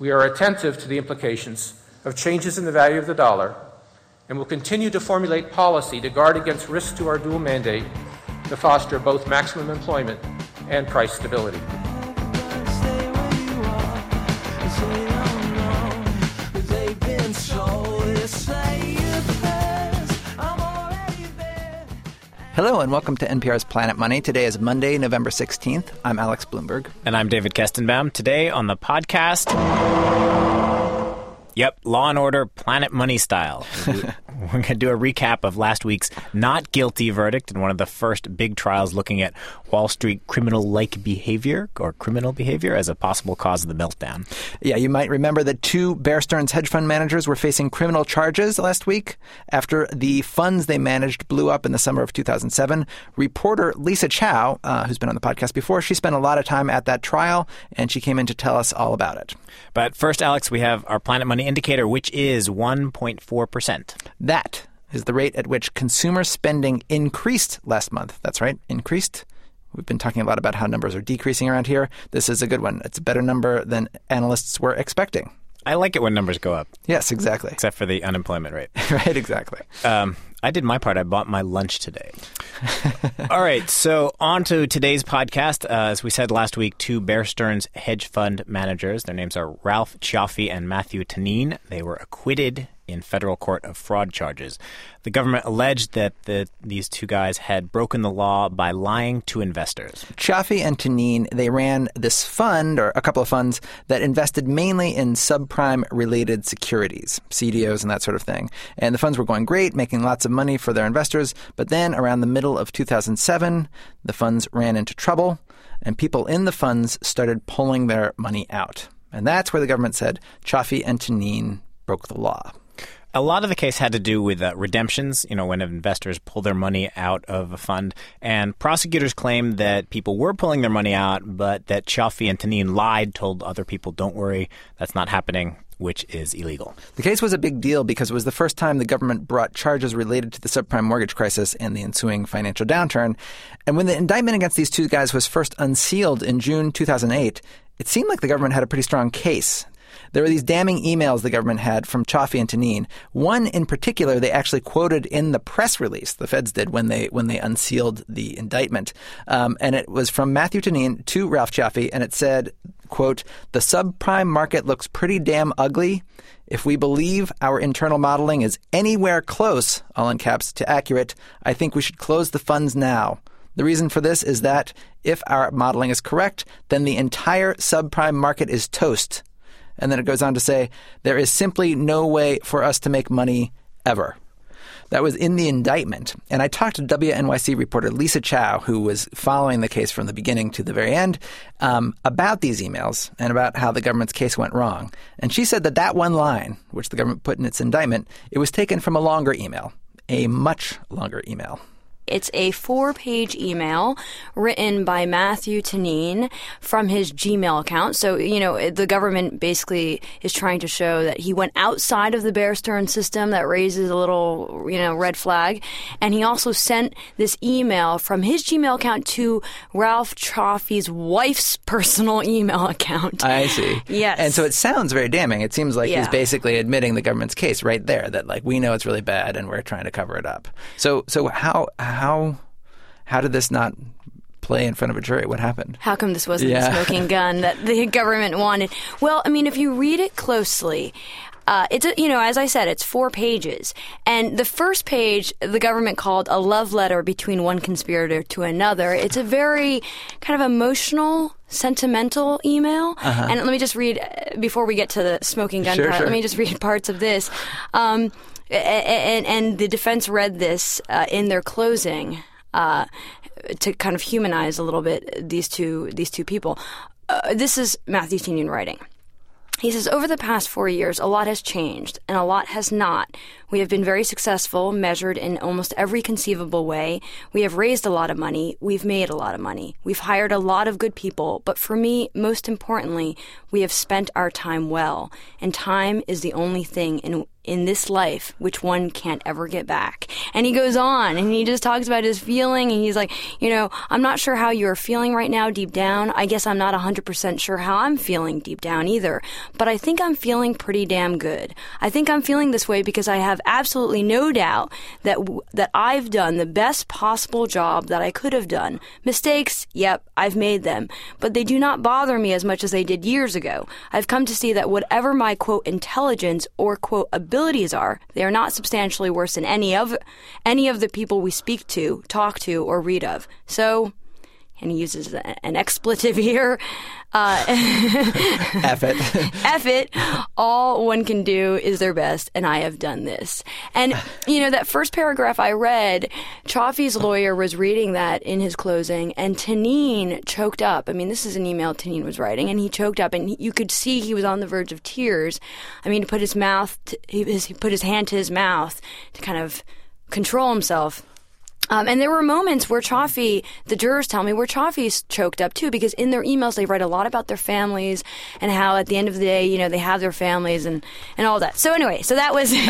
We are attentive to the implications of changes in the value of the dollar and will continue to formulate policy to guard against risks to our dual mandate to foster both maximum employment and price stability. Hello and welcome to NPR's Planet Money. Today is Monday, November 16th. I'm Alex Blumberg. And I'm David Kestenbaum. Today on the podcast. Yep, Law and Order Planet Money style. We're going to do a recap of last week's not guilty verdict in one of the first big trials looking at Wall Street criminal like behavior or criminal behavior as a possible cause of the meltdown. Yeah, you might remember that two Bear Stearns hedge fund managers were facing criminal charges last week after the funds they managed blew up in the summer of 2007. Reporter Lisa Chow, uh, who's been on the podcast before, she spent a lot of time at that trial and she came in to tell us all about it. But first, Alex, we have our Planet Money indicator, which is 1.4%. That is the rate at which consumer spending increased last month. That's right, increased. We've been talking a lot about how numbers are decreasing around here. This is a good one. It's a better number than analysts were expecting. I like it when numbers go up. Yes, exactly. Except for the unemployment rate. right, exactly. Um, I did my part. I bought my lunch today. All right, so on to today's podcast. Uh, as we said last week, two Bear Stearns hedge fund managers, their names are Ralph Cioffi and Matthew Tannin. They were acquitted in federal court of fraud charges. The government alleged that the, these two guys had broken the law by lying to investors. Cioffi and Tannin, they ran this fund, or a couple of funds, that invested mainly in subprime related securities, CDOs and that sort of thing. And the funds were going great, making lots of money for their investors. But then around the middle of 2007, the funds ran into trouble, and people in the funds started pulling their money out. And that's where the government said Cioffi and Tannin broke the law. A lot of the case had to do with uh, redemptions, you know, when investors pull their money out of a fund. And prosecutors claimed that people were pulling their money out, but that Cioffi and Tannin lied, told other people, don't worry, that's not happening which is illegal. The case was a big deal because it was the first time the government brought charges related to the subprime mortgage crisis and the ensuing financial downturn. And when the indictment against these two guys was first unsealed in June 2008, it seemed like the government had a pretty strong case. There were these damning emails the government had from Cioffi and Tannin. One in particular, they actually quoted in the press release the feds did when they when they unsealed the indictment, um, and it was from Matthew Tannin to Ralph Cioffi, and it said, "quote The subprime market looks pretty damn ugly." If we believe our internal modeling is anywhere close, all in caps, to accurate, I think we should close the funds now. The reason for this is that if our modeling is correct, then the entire subprime market is toast. And then it goes on to say, there is simply no way for us to make money ever. That was in the indictment. And I talked to WNYC reporter Lisa Chow, who was following the case from the beginning to the very end, um, about these emails and about how the government's case went wrong. And she said that that one line, which the government put in its indictment, it was taken from a longer email, a much longer email. It's a four page email written by Matthew Tannin from his Gmail account. So, you know, the government basically is trying to show that he went outside of the Bear Stearns system. That raises a little, you know, red flag. And he also sent this email from his Gmail account to Ralph Cioffi's wife's personal email account. I see. Yes. And so it sounds very damning. It seems like Yeah. he's basically admitting the government's case right there that like we know it's really bad and we're trying to cover it up. So so how how how did this not play in front of a jury? What happened? How come this wasn't Yeah. the smoking gun that the government wanted? Well, I mean, if you read it closely, uh, it's a, you know, as I said, it's four pages, and the first page the government called a love letter between one conspirator to another. It's a very kind of emotional, sentimental email. And let me just read uh, before we get to the smoking gun Sure, part. sure. Let me just read parts of this. Um, and, and the defense read this uh, in their closing uh, to kind of humanize a little bit these two these two people. Uh, this is Matthew Tannin writing. He says, over the past four years, a lot has changed and a lot has not. We have been very successful, measured in almost every conceivable way. We have raised a lot of money. We've made a lot of money. We've hired a lot of good people. But for me, most importantly, we have spent our time well. And time is the only thing in in this life, which one can't ever get back. And he goes on and he just talks about his feeling and he's like, you know, I'm not sure how you're feeling right now deep down. I guess I'm not 100% sure how I'm feeling deep down either. But I think I'm feeling pretty damn good. I think I'm feeling this way because I have absolutely no doubt that, that I've done the best possible job that I could have done. Mistakes, yep, I've made them. But they do not bother me as much as they did years ago. I've come to see that whatever my quote intelligence or quote abilities are, they are not substantially worse than any of any of the people we speak to, talk to, or read of. So, and he uses an expletive here. Uh, F it. F it. All one can do is their best, and I have done this. And, you know, that first paragraph I read, Cioffi's lawyer was reading that in his closing, and Tannin choked up. I mean, this is an email Tannin was writing, and he choked up, and you could see he was on the verge of tears. I mean, he put his mouth, to, he, he put his hand to his mouth to kind of control himself. Um, and there were moments where Cioffi, the jurors tell me, where Cioffi's choked up too, because in their emails they write a lot about their families and how at the end of the day, you know, they have their families and, and all that. So anyway, so that was. so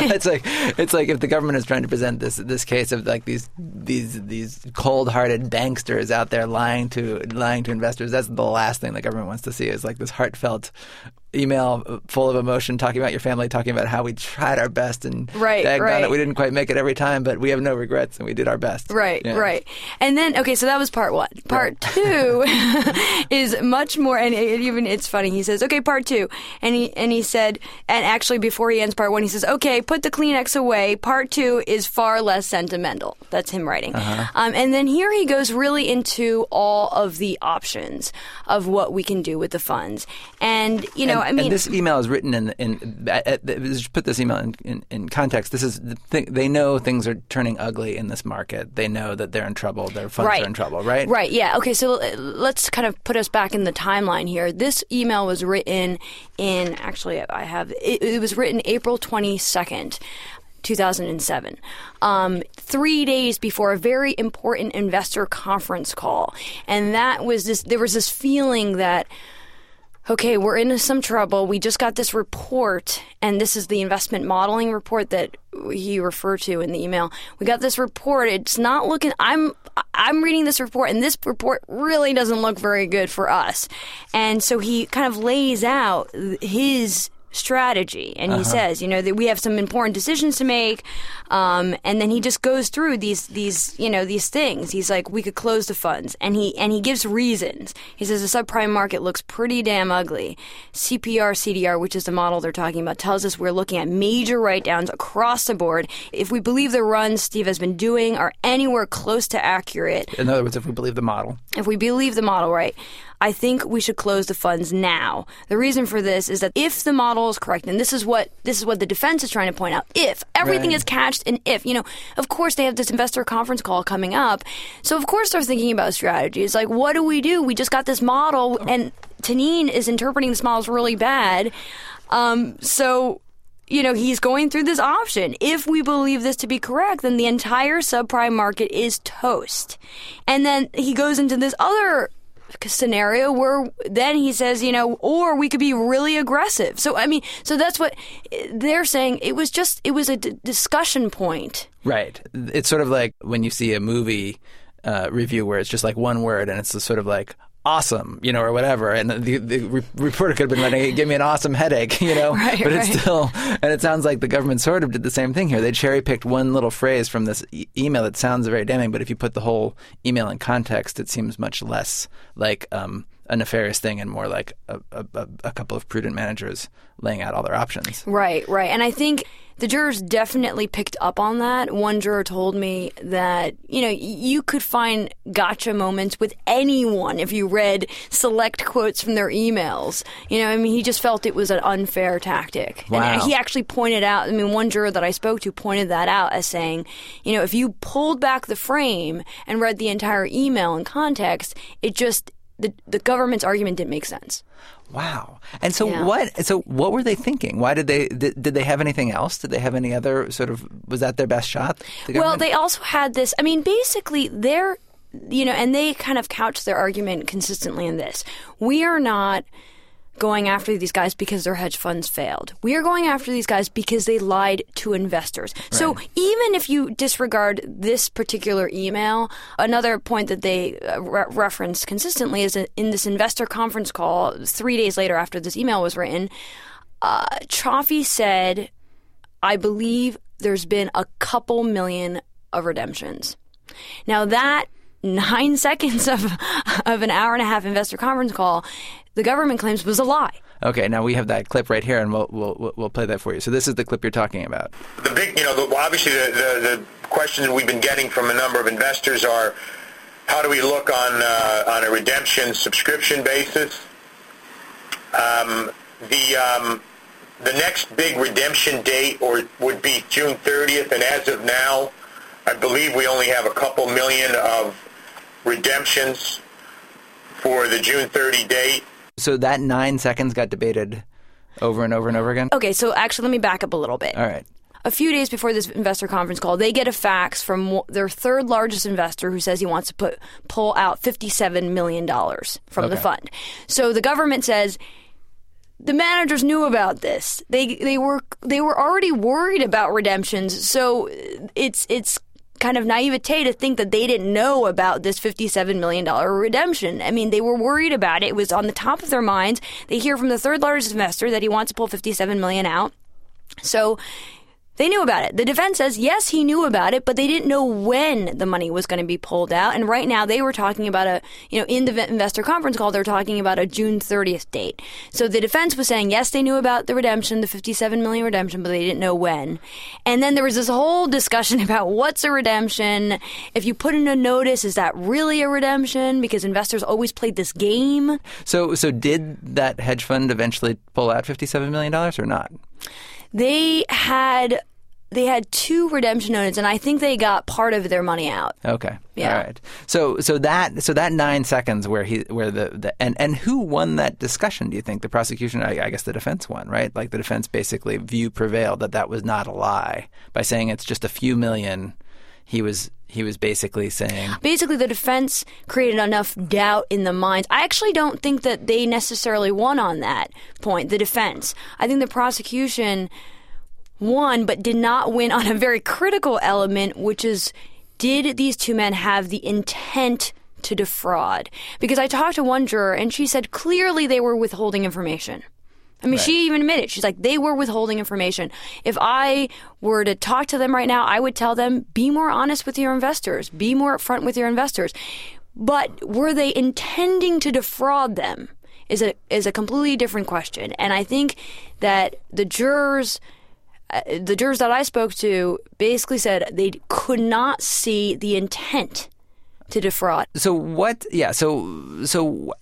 it's like it's like if the government is trying to present this this case of like these these these cold hearted banksters out there lying to lying to investors, that's the last thing the government wants to see is like this heartfelt email full of emotion talking about your family, talking about how we tried our best and right, right. It. we didn't quite make it every time, but we have no regrets and we did our best. Right, yeah. right. And then okay, so that was part one. Part right. two is much more, and it, even it's funny. He says, "Okay, part two. and he and he said, and actually before he ends part one, he says, "Okay, put the Kleenex away. Part two is far less sentimental." That's him writing. Uh-huh. Um, and then here he goes really into all of the options of what we can do with the funds, and you know. And, I mean, and this email is written in. in at, at, put this email in, in, in context. This is the thing, they know things are turning ugly in this market. They know that they're in trouble. Their funds right. are in trouble. Right. Right. Yeah. Okay. So uh, let's kind of put us back in the timeline here. This email was written in. Actually, I have it, it was written April twenty second. 2007, um, three days before a very important investor conference call, and that was this. There was this feeling that okay, we're in some trouble. We just got this report, and this is the investment modeling report that he referred to in the email. We got this report. It's not looking. I'm I'm reading this report, and this report really doesn't look very good for us. And so he kind of lays out his strategy. And he uh-huh. says you know that we have some important decisions to make um, and then he just goes through these these you know these things. He's like we could close the funds. And he and he gives reasons. He says the subprime market looks pretty damn ugly. Cpr cdr which is the model they're talking about tells us we're looking at major write downs across the board. If we believe the runs steve has been doing are anywhere close to accurate. In other words if we believe the model. If we believe the model right I think we should close the funds now. The reason for this is that if the model is correct, and this is what this is what the defense is trying to point out, if everything right. is catched and if, you know, of course they have this investor conference call coming up. So of course they're thinking about strategies. Like, what do we do? We just got this model and Tannin is interpreting this model really bad. Um, so you know, he's going through this option. If we believe this to be correct, then the entire subprime market is toast. And then he goes into this other scenario where then he says, you know, or we could be really aggressive. So, I mean, so that's what they're saying. It was just, it was a d- discussion point. Right. It's sort of like when you see a movie uh, review where it's just like one word and it's sort of like, awesome, you know, or whatever. And the, the re- reporter could have been writing, give me an awesome headache, you know. right, but right. it's still, and it sounds like the government sort of did the same thing here. They cherry picked one little phrase from this e- email that sounds very damning, but if you put the whole email in context, it seems much less like um, a nefarious thing and more like a, a, a couple of prudent managers laying out all their options. Right, right. And I think the jurors definitely picked up on that. One juror told me that, you know, you could find gotcha moments with anyone if you read select quotes from their emails. You know, I mean, he just felt it was an unfair tactic. Wow. And he actually pointed out, I mean, one juror that I spoke to pointed that out as saying, you know, if you pulled back the frame and read the entire email in context, it just the the government's argument didn't make sense. Wow. And so Yeah. what? So what were they thinking? Why did they? Did, did they have anything else? Did they have any other sort of? Was that their best shot? the Well, they also had this. I mean, basically, they're, you know, and they kind of couch their argument consistently in this. We are not going after these guys because their hedge funds failed. We are going after these guys because they lied to investors. So even if you disregard this particular email, another point that they uh, re- reference consistently is in this investor conference call three days later after this email was written, uh, Cioffi said I believe there's been a couple million of redemptions. Now that nine seconds of of an hour and a half investor conference call, the government claims was a lie. Okay, now we have that clip right here, and we'll we'll we'll- we'll play that for you. So this is the clip you're talking about. the big, you know, the, well, obviously the, the, the questions we've been getting from a number of investors are, how do we look on uh, on a redemption subscription basis? Um, the um, the next big redemption date or would be June 30th, and as of now, I believe we only have a couple million of redemptions for the June 30 date. So that nine seconds got debated over and over and over again. Okay, so actually, let me back up a little bit. All right. A few days before this investor conference call, they get a fax from their third largest investor who says he wants to put pull out fifty-seven million dollars from the fund. So the government says the managers knew about this. They they were they were already worried about redemptions. So it's it's kind of naivete to think that they didn't know about this $57 million redemption. I mean, they were worried about it. It was on the top of their minds. They hear from the third largest investor that he wants to pull 57 million out. So they knew about it. The defense says, yes, he knew about it, but they didn't know when the money was going to be pulled out. And right now they were talking about a, you know, in the investor conference call, they're talking about a June 30th date. So the defense was saying, yes, they knew about the redemption, the 57 million redemption, but they didn't know when. And then there was this whole discussion about what's a redemption. If you put in a notice, is that really a redemption? Because investors always played this game. So so did that hedge fund eventually pull out fifty seven million dollars or not? They had, they had two redemption notes, and I think they got part of their money out. Okay. Yeah. All right. So so that so that nine seconds where he where the, the and and who won that discussion? Do you think the prosecution? I, I guess the defense won, right? Like the defense basically view prevailed that that was not a lie by saying it's just a few million. He was he was basically saying basically the defense created enough doubt in the minds. I actually don't think that they necessarily won on that point, the defense. I think the prosecution won, but did not win on a very critical element, which is did these two men have the intent to defraud? Because I talked to one juror and she said clearly they were withholding information. I mean, she even admitted, she's like, they were withholding information. If I were to talk to them right now, I would tell them, be more honest with your investors, be more upfront with your investors. But were they intending to defraud them? Is a is a completely different question, and I think that the jurors, uh, the jurors that I spoke to, basically said they could not see the intent to defraud. so what yeah so so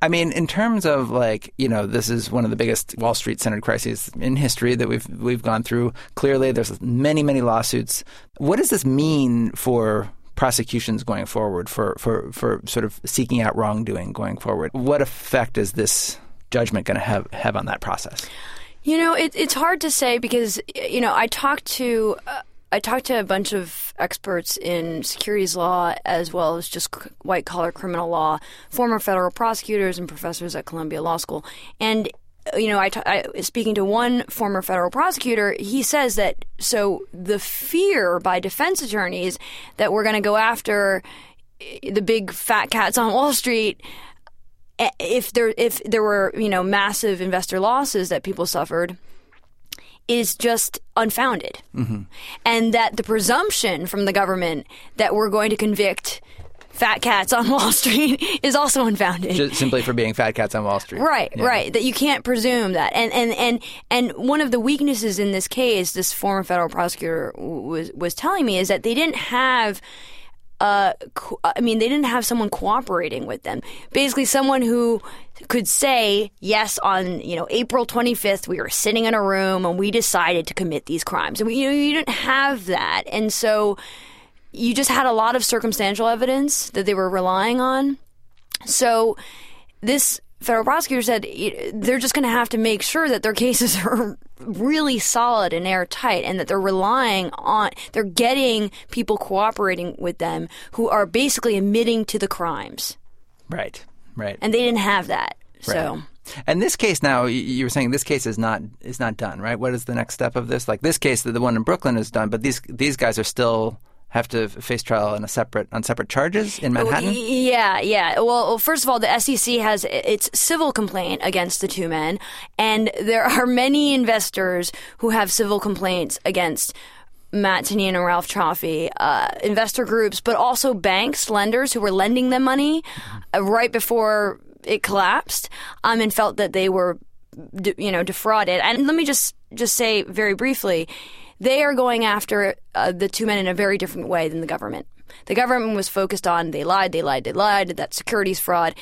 I mean, in terms of like, you know, this is one of the biggest Wall Street centered crises in history that we've we've gone through. Clearly, there's many, many lawsuits. What does this mean for prosecutions going forward, for for for sort of seeking out wrongdoing going forward? What effect is this judgment going to have have on that process? You know, it, it's hard to say because you know I talked to uh, I talked to a bunch of experts in securities law as well as just white collar criminal law, former federal prosecutors and professors at Columbia Law School, and you know, I, t- I speaking to one former federal prosecutor, he says that so the fear by defense attorneys that we're going to go after eh, the big fat cats on Wall Street eh, if there if there were you know massive investor losses that people suffered is just unfounded mm-hmm. and that the presumption from the government that we're going to convict fat cats on wall street is also unfounded Just simply for being fat cats on Wall Street. Right, Yeah. right. That you can't presume that, and and and and one of the weaknesses in this case, this former federal prosecutor was was telling me, is that they didn't have. Uh, co- I mean, they didn't have someone cooperating with them. Basically, someone who could say, "Yes, on you know April 25th, we were sitting in a room and we decided to commit these crimes." And we, you know, you didn't have that, and so you just had a lot of circumstantial evidence that they were relying on So this federal prosecutor said they're just going to have to make sure that their cases are really solid and airtight and that they're relying on they're getting people cooperating with them who are basically admitting to the crimes right right and they didn't have that so right. And this case now, you were saying this case is not is not done, right? What is the next step of this? Like this case, the one in Brooklyn is done, but these these guys are still have to face trial in a separate on separate charges in Manhattan? Yeah, yeah. Well, first of all, the SEC has its civil complaint against the two men, and there are many investors who have civil complaints against Matt Tannin and Ralph Cioffi, uh, investor groups, but also banks, lenders who were lending them money uh, right before it collapsed, um, and felt that they were, you know, defrauded. And let me just just say very briefly they are going after uh, the two men in a very different way than the government. The government was focused on they lied, they lied, they lied, that securities fraud.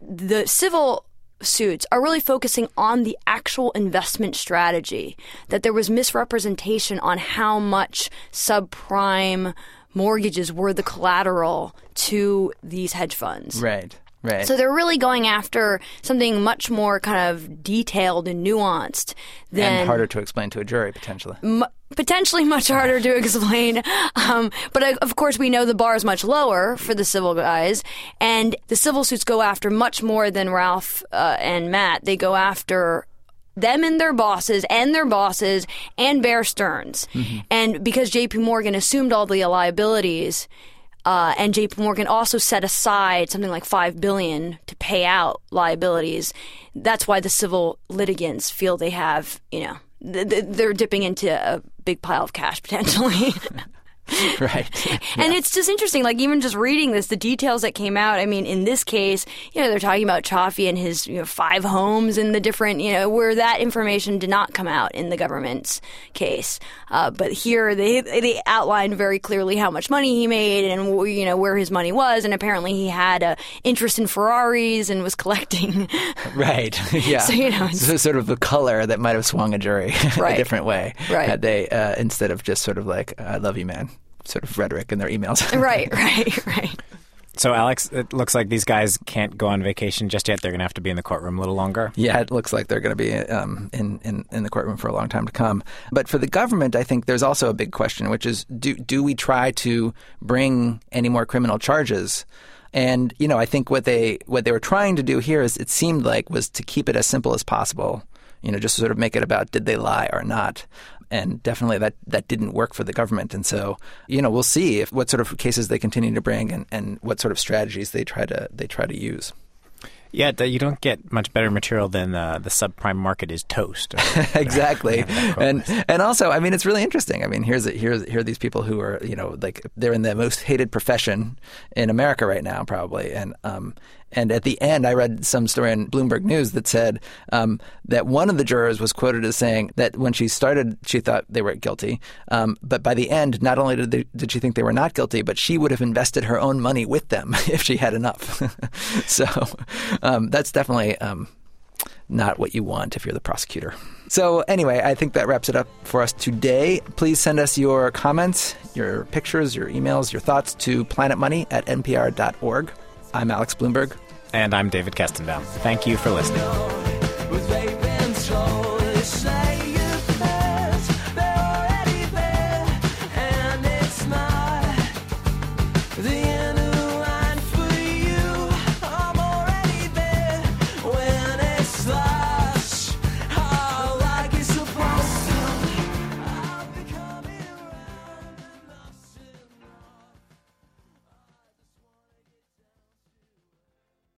The civil suits are really focusing on the actual investment strategy, that there was misrepresentation on how much subprime mortgages were the collateral to these hedge funds. Right. Right. So they're really going after something much more kind of detailed and nuanced than and harder to explain to a jury potentially. M- potentially much harder to explain. Um, but uh, of course, we know the bar is much lower for the civil guys, and the civil suits go after much more than Ralph uh, and Matt. They go after them and their bosses and their bosses and Bear Stearns. Mm-hmm. And because JP Morgan assumed all the liabilities, uh, and JP Morgan also set aside something like five billion to pay out liabilities. That's why the civil litigants feel they have, you know, they're dipping into a big pile of cash potentially. right. Yeah. And it's just interesting, like even just reading this, the details that came out. I mean, in this case, you know, they're talking about Cioffi and his you know, five homes and the different, you know, where that information did not come out in the government's case. Uh, but here they they outlined very clearly how much money he made and you know where his money was, and apparently he had a interest in Ferraris and was collecting. right. Yeah. So you know, so sort of the color that might have swung a jury right. a different way. Right. Had they uh, instead of just sort of like "I love you, man." Sort of rhetoric in their emails. right, right, right. So, Alex, it looks like these guys can't go on vacation just yet. They're going to have to be in the courtroom a little longer. Yeah, it looks like they're going to be um, in, in, in the courtroom for a long time to come. But for the government, I think there's also a big question, which is do, do we try to bring any more criminal charges? And you know, I think what they what they were trying to do here is it seemed like was to keep it as simple as possible. You know, just sort of make it about did they lie or not and definitely that that didn't work for the government. And so, you know, we'll see if what sort of cases they continue to bring and, and what sort of strategies they try to they try to use. Yeah, you don't get much better material than uh, the subprime market is toast. exactly, and and also, I mean, it's really interesting. I mean, here's a, here's here are these people who are you know like they're in the most hated profession in America right now, probably, and um, and at the end, I read some story in Bloomberg News that said um, that one of the jurors was quoted as saying that when she started, she thought they were guilty. Um, but by the end, not only did, they, did she think they were not guilty, but she would have invested her own money with them if she had enough. so um, that's definitely um, not what you want if you're the prosecutor. So, anyway, I think that wraps it up for us today. Please send us your comments, your pictures, your emails, your thoughts to planetmoney at npr.org. I'm Alex Blumberg. And I'm David Kestenbaum. Thank you for listening.